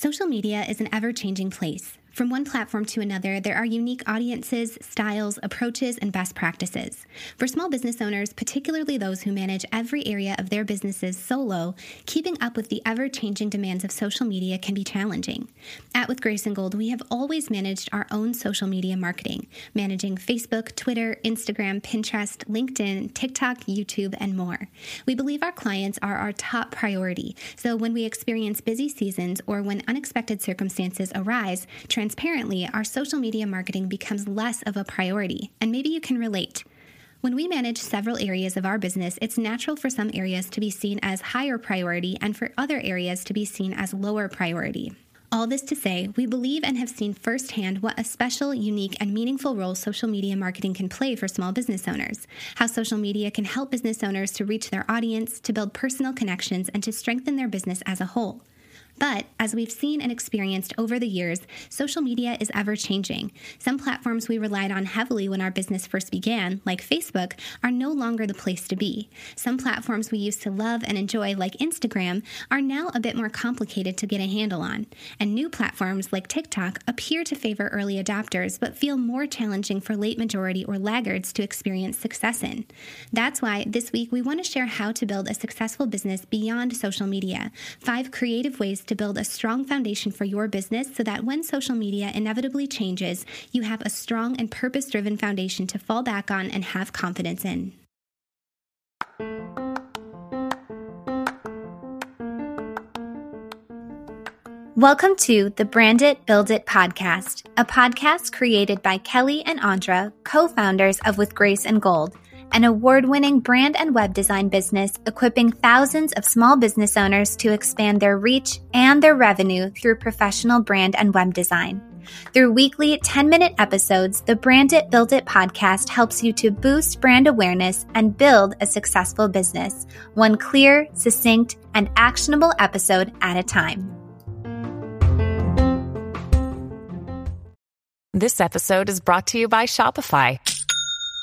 Social media is an ever changing place. From one platform to another, there are unique audiences, styles, approaches, and best practices. For small business owners, particularly those who manage every area of their businesses solo, keeping up with the ever changing demands of social media can be challenging. At With Grace and Gold, we have always managed our own social media marketing, managing Facebook, Twitter, Instagram, Pinterest, LinkedIn, TikTok, YouTube, and more. We believe our clients are our top priority, so when we experience busy seasons or when unexpected circumstances arise, transparently, our social media marketing becomes less of a priority, and maybe you can relate. When we manage several areas of our business, it's natural for some areas to be seen as higher priority and for other areas to be seen as lower priority. All this to say, we believe and have seen firsthand what a special, unique, and meaningful role social media marketing can play for small business owners. How social media can help business owners to reach their audience, to build personal connections, and to strengthen their business as a whole. But as we've seen and experienced over the years, social media is ever changing. Some platforms we relied on heavily when our business first began, like Facebook, are no longer the place to be. Some platforms we used to love and enjoy, like Instagram, are now a bit more complicated to get a handle on. And new platforms like TikTok appear to favor early adopters, but feel more challenging for late majority or laggards to experience success in. That's why this week we want to share how to build a successful business beyond social media, five creative ways to build a strong foundation for your business so that when social media inevitably changes, you have a strong and purpose driven foundation to fall back on and have confidence in. Welcome to the Brand It, Build It podcast, a podcast created by Kelly and Andra, co founders of With Grace and Gold an award winning brand and web design business equipping thousands of small business owners to expand their reach and their revenue through professional brand and web design. Through weekly 10 minute episodes, the Brand It Build It podcast helps you to boost brand awareness and build a successful business, one clear, succinct, and actionable episode at a time. This episode is brought to you by Shopify.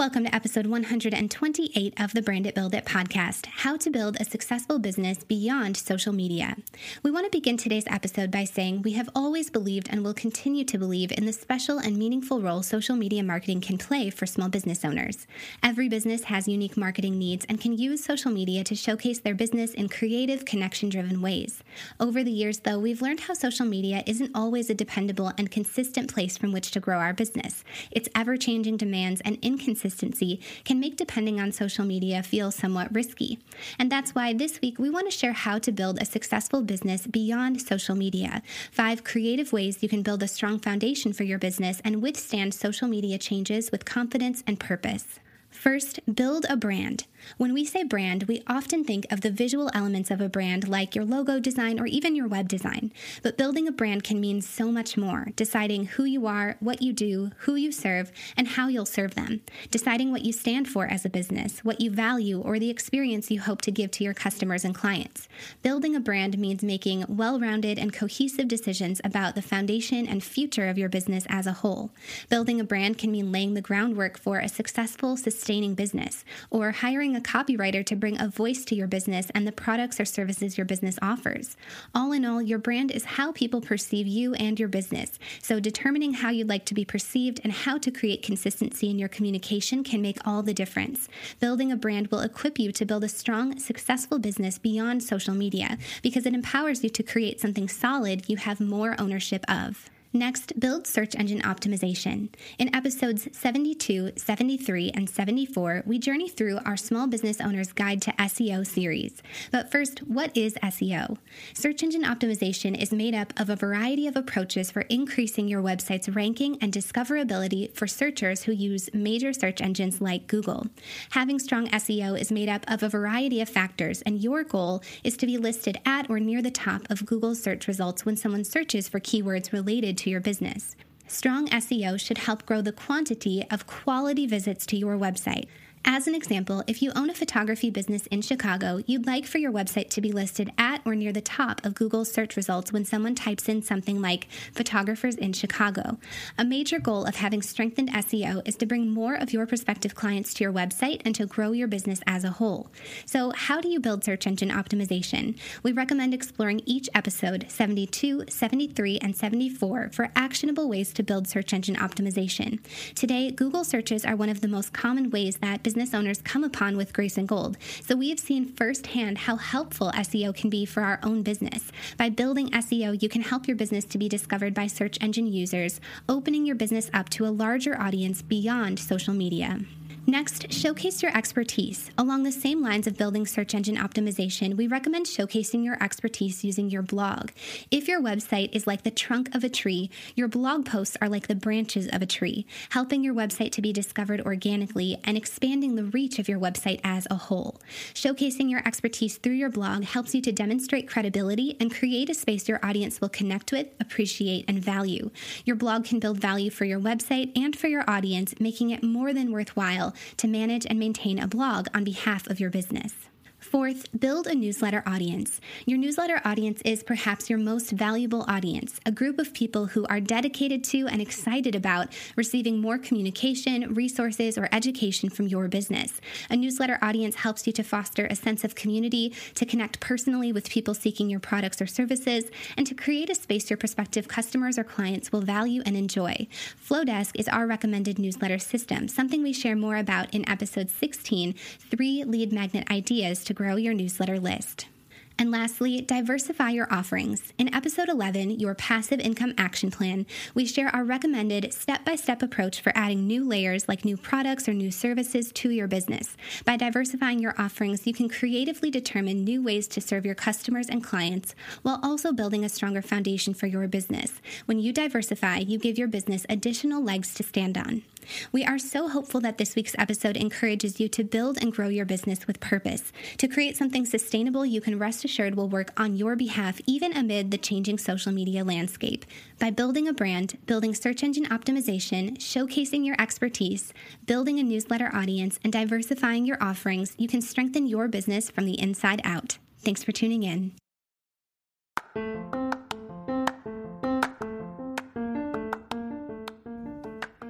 Welcome to episode 128 of the Brand It Build It podcast How to Build a Successful Business Beyond Social Media. We want to begin today's episode by saying we have always believed and will continue to believe in the special and meaningful role social media marketing can play for small business owners. Every business has unique marketing needs and can use social media to showcase their business in creative, connection driven ways. Over the years, though, we've learned how social media isn't always a dependable and consistent place from which to grow our business. Its ever changing demands and inconsistent consistency can make depending on social media feel somewhat risky. And that's why this week we want to share how to build a successful business beyond social media. Five creative ways you can build a strong foundation for your business and withstand social media changes with confidence and purpose. First, build a brand. When we say brand, we often think of the visual elements of a brand like your logo design or even your web design. But building a brand can mean so much more deciding who you are, what you do, who you serve, and how you'll serve them. Deciding what you stand for as a business, what you value, or the experience you hope to give to your customers and clients. Building a brand means making well rounded and cohesive decisions about the foundation and future of your business as a whole. Building a brand can mean laying the groundwork for a successful, sustaining business, or hiring a copywriter to bring a voice to your business and the products or services your business offers. All in all, your brand is how people perceive you and your business. So, determining how you'd like to be perceived and how to create consistency in your communication can make all the difference. Building a brand will equip you to build a strong, successful business beyond social media because it empowers you to create something solid you have more ownership of. Next, build search engine optimization. In episodes 72, 73, and 74, we journey through our Small Business Owner's Guide to SEO series. But first, what is SEO? Search engine optimization is made up of a variety of approaches for increasing your website's ranking and discoverability for searchers who use major search engines like Google. Having strong SEO is made up of a variety of factors, and your goal is to be listed at or near the top of Google's search results when someone searches for keywords related to your business. Strong SEO should help grow the quantity of quality visits to your website. As an example, if you own a photography business in Chicago, you'd like for your website to be listed at or near the top of Google's search results when someone types in something like photographers in Chicago. A major goal of having strengthened SEO is to bring more of your prospective clients to your website and to grow your business as a whole. So, how do you build search engine optimization? We recommend exploring each episode 72, 73, and 74 for actionable ways to build search engine optimization. Today, Google searches are one of the most common ways that business owners come upon with Grace and Gold. So we have seen firsthand how helpful SEO can be for our own business. By building SEO, you can help your business to be discovered by search engine users, opening your business up to a larger audience beyond social media. Next, showcase your expertise. Along the same lines of building search engine optimization, we recommend showcasing your expertise using your blog. If your website is like the trunk of a tree, your blog posts are like the branches of a tree, helping your website to be discovered organically and expanding the reach of your website as a whole. Showcasing your expertise through your blog helps you to demonstrate credibility and create a space your audience will connect with, appreciate, and value. Your blog can build value for your website and for your audience, making it more than worthwhile to manage and maintain a blog on behalf of your business. Fourth, build a newsletter audience. Your newsletter audience is perhaps your most valuable audience, a group of people who are dedicated to and excited about receiving more communication, resources, or education from your business. A newsletter audience helps you to foster a sense of community, to connect personally with people seeking your products or services, and to create a space your prospective customers or clients will value and enjoy. Flodesk is our recommended newsletter system, something we share more about in episode 16 Three Lead Magnet Ideas to grow your newsletter list. And lastly, diversify your offerings. In episode 11, Your Passive Income Action Plan, we share our recommended step by step approach for adding new layers like new products or new services to your business. By diversifying your offerings, you can creatively determine new ways to serve your customers and clients while also building a stronger foundation for your business. When you diversify, you give your business additional legs to stand on. We are so hopeful that this week's episode encourages you to build and grow your business with purpose. To create something sustainable, you can rest assured will work on your behalf even amid the changing social media landscape. By building a brand, building search engine optimization, showcasing your expertise, building a newsletter audience, and diversifying your offerings, you can strengthen your business from the inside out. Thanks for tuning in.